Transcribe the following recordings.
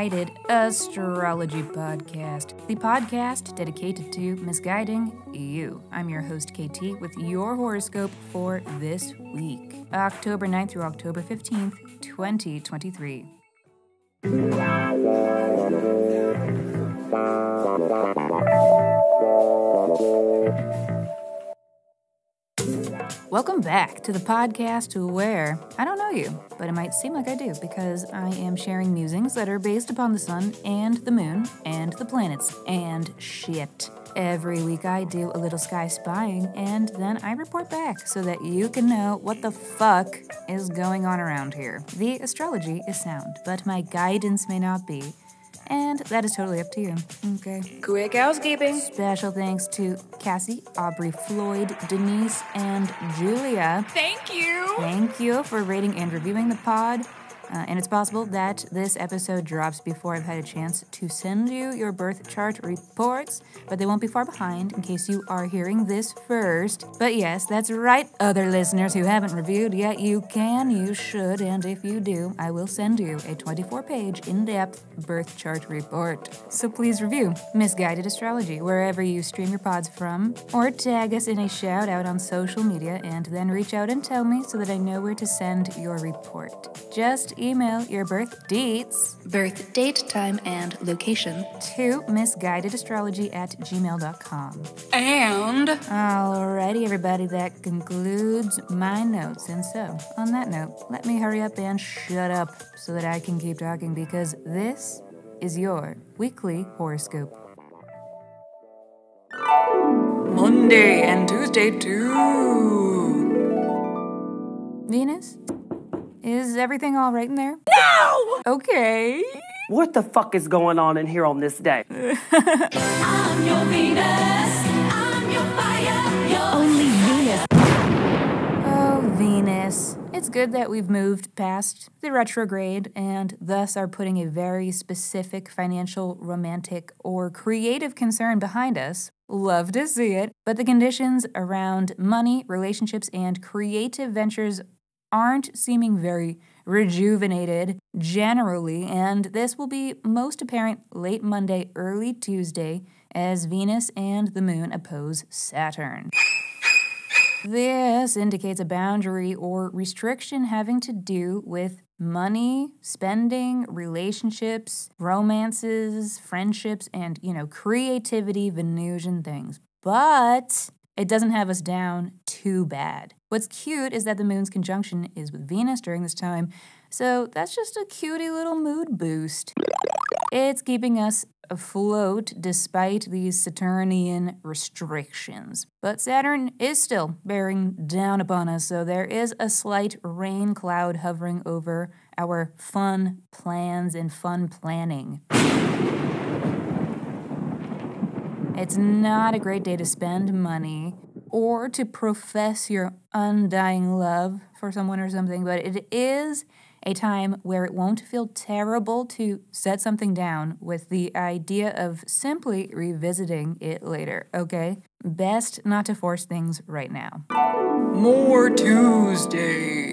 Miss Guided Astrology Podcast, the podcast dedicated to misguiding you. I'm your host, KT, with your horoscope for this week, October 9th through October 15th, 2023. Welcome back to the podcast where I don't know you, but it might seem like I do because I am sharing musings that are based upon the sun and the moon and the planets and shit. Every week I do a little sky spying and then I report back so that you can know what the fuck is going on around here. The astrology is sound, but my guidance may not be and that is totally up to you. Okay. Quick housekeeping. Special thanks to Cassie, Aubrey, Floyd, Denise, and Julia. Thank you. Thank you for rating and reviewing the pod. Uh, and it's possible that this episode drops before I've had a chance to send you your birth chart reports, but they won't be far behind in case you are hearing this first. But yes, that's right, other listeners who haven't reviewed yet, you can, you should, and if you do, I will send you a 24 page, in depth birth chart report. So please review Miss Guided Astrology wherever you stream your pods from, or tag us in a shout out on social media, and then reach out and tell me so that I know where to send your report. Just email your birth dates, birth date, time, and location to misguidedastrology at gmail.com. And alrighty, everybody, that concludes my notes. And so, on that note, let me hurry up and shut up so that I can keep talking because this is your weekly horoscope. Monday and Tuesday too. Venus? Is everything all right in there? No! Okay. What the fuck is going on in here on this day? I'm your Venus. I'm your fire. Your Only Venus. Oh, Venus. It's good that we've moved past the retrograde and thus are putting a very specific financial, romantic, or creative concern behind us. Love to see it. But the conditions around money, relationships, and creative ventures aren't seeming very rejuvenated generally, and this will be most apparent late Monday, early Tuesday, as Venus and the Moon oppose Saturn. This indicates a boundary or restriction having to do with money, spending, relationships, romances, friendships, and, you know, creativity, Venusian things. But it doesn't have us down too bad. What's cute is that the moon's conjunction is with Venus during this time, so that's just a cutie little mood boost. It's keeping us afloat despite these Saturnian restrictions. But Saturn is still bearing down upon us, so there is a slight rain cloud hovering over our fun plans and fun planning. It's not a great day to spend money or to profess your undying love for someone or something, but it is a time where it won't feel terrible to set something down with the idea of simply revisiting it later, okay? Best not to force things right now. More Tuesday.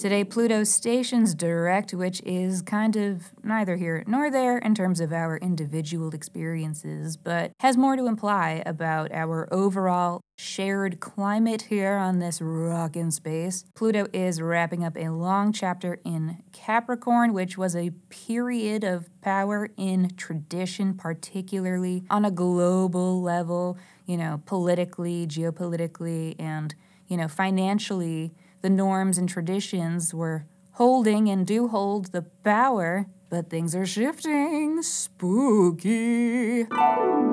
Today, Pluto stations direct, which is kind of neither here nor there in terms of our individual experiences, but has more to imply about our overall shared climate here on this rock in space. Pluto is wrapping up a long chapter in Capricorn, which was a period of power in tradition, particularly on a global level, you know, politically, geopolitically, and, you know, financially the norms and traditions were holding and do hold the power, but things are shifting. Spooky.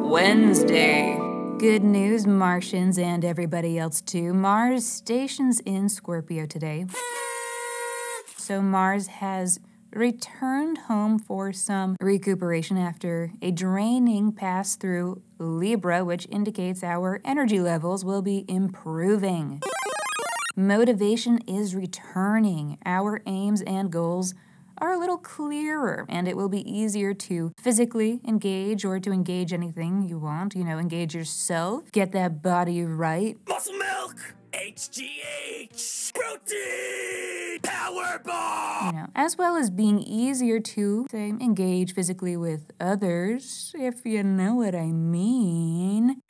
Wednesday. Good news, Martians and everybody else too. Mars stations in Scorpio today. So Mars has returned home for some recuperation after a draining pass through Libra, which indicates our energy levels will be improving. Motivation is returning. Our aims and goals are a little clearer and it will be easier to physically engage or to engage anything you want. You know, engage yourself, get that body right. Muscle milk! HGH! Protein! Power bar! You know, as well as being easier to say, engage physically with others, if you know what I mean.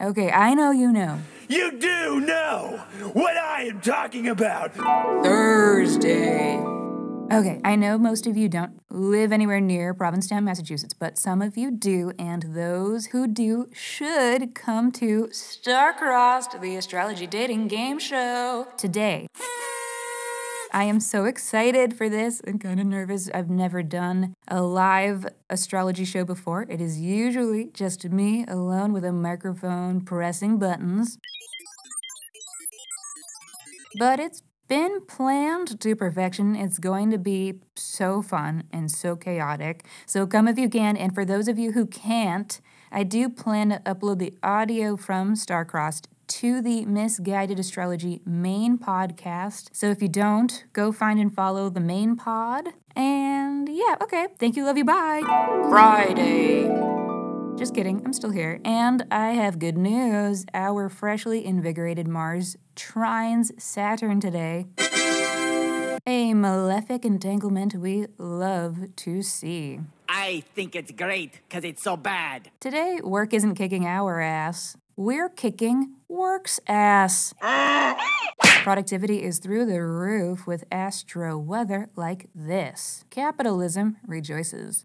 Okay, I know you know. You do know what I am talking about! Thursday. Okay, I know most of you don't live anywhere near Provincetown, Massachusetts, but some of you do, and those who do should come to Star Crossed, the astrology dating game show today. I am so excited for this and kind of nervous. I've never done a live astrology show before. It is usually just me alone with a microphone pressing buttons. But it's been planned to perfection. It's going to be so fun and so chaotic. So come if you can. And for those of you who can't, I do plan to upload the audio from Star Crossed to the Miss Guided Astrology main podcast. So if you don't, go find and follow the main pod. And yeah, okay. Thank you, love you, bye. Friday. Just kidding, I'm still here. And I have good news. Our freshly invigorated Mars trines Saturn today. A malefic entanglement we love to see. I think it's great because it's so bad. Today, work isn't kicking our ass. We're kicking work's ass. Productivity is through the roof with astro weather like this. Capitalism rejoices.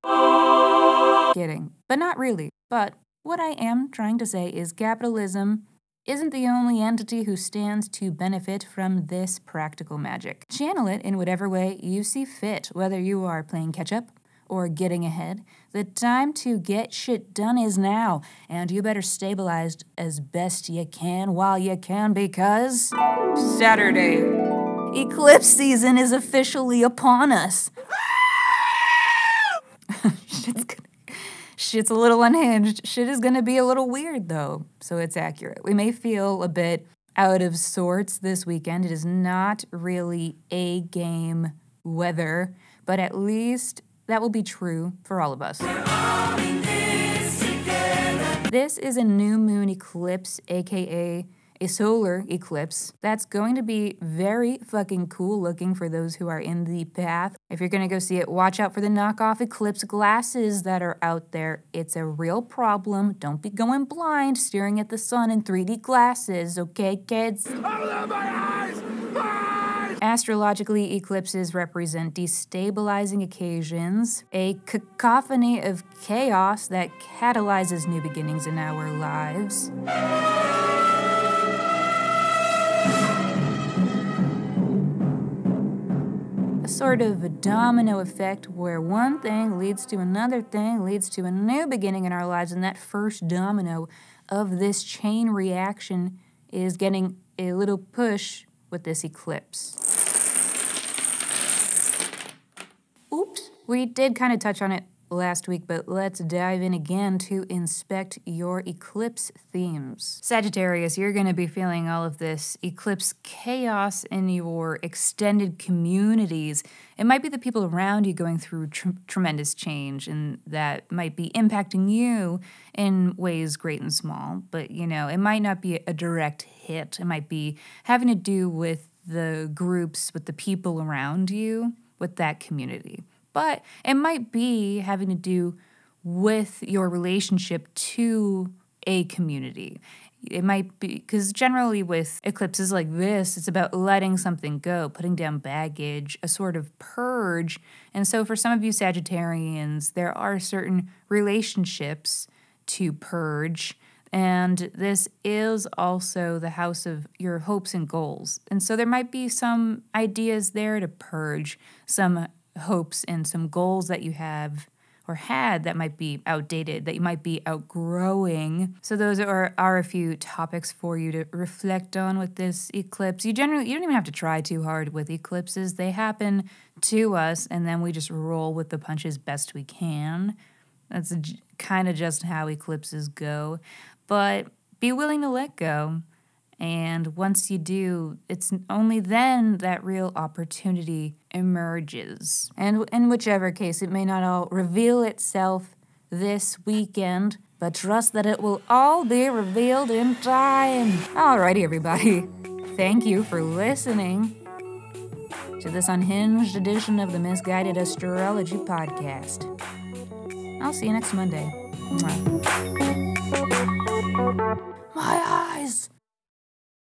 Kidding, but not really. But what I am trying to say is capitalism isn't the only entity who stands to benefit from this practical magic. Channel it in whatever way you see fit, whether you are playing catch up or getting ahead. The time to get shit done is now, and you better stabilize as best you can while you can because Saturday. eclipse season is officially upon us. Shit's gonna shit's a little unhinged. Shit is gonna be a little weird though, so it's accurate. We may feel a bit out of sorts this weekend. It is not really a game weather, but at least that will be true for all of us. This is a new moon eclipse, aka a solar eclipse. That's going to be very fucking cool looking for those who are in the path. If you're gonna go see it, watch out for the knockoff eclipse glasses that are out there. It's a real problem. Don't be going blind staring at the sun in 3D glasses, okay, kids? Astrologically, eclipses represent destabilizing occasions, a cacophony of chaos that catalyzes new beginnings in our lives. A sort of a domino effect where one thing leads to another thing, leads to a new beginning in our lives, and that first domino of this chain reaction is getting a little push with this eclipse. We did kind of touch on it last week, but let's dive in again to inspect your eclipse themes. Sagittarius, you're going to be feeling all of this eclipse chaos in your extended communities. It might be the people around you going through tr- tremendous change, and that might be impacting you in ways great and small. But, you know, it might not be a direct hit. It might be having to do with the groups, with the people around you, with that community but it might be having to do with your relationship to a community. It might be because generally with eclipses like this, it's about letting something go, putting down baggage, a sort of purge. And so for some of you Sagittarians, there are certain relationships to purge. And this is also the house of your hopes and goals. And so there might be some ideas there to purge, some hopes and some goals that you have or had that might be outdated, that you might be outgrowing. So those are, are a few topics for you to reflect on with this eclipse. You generally you don't even have to try too hard with eclipses. They happen to us and then we just roll with the punches best we can. That's kind of just how eclipses go. But be willing to let go And once you do, it's only then that real opportunity emerges. And in whichever case, it may not all reveal itself this weekend, but trust that it will all be revealed in time. Alrighty, everybody. Thank you for listening to this unhinged edition of the Miss Guided Astrology Podcast. I'll see you next Monday. Mwah. My eyes!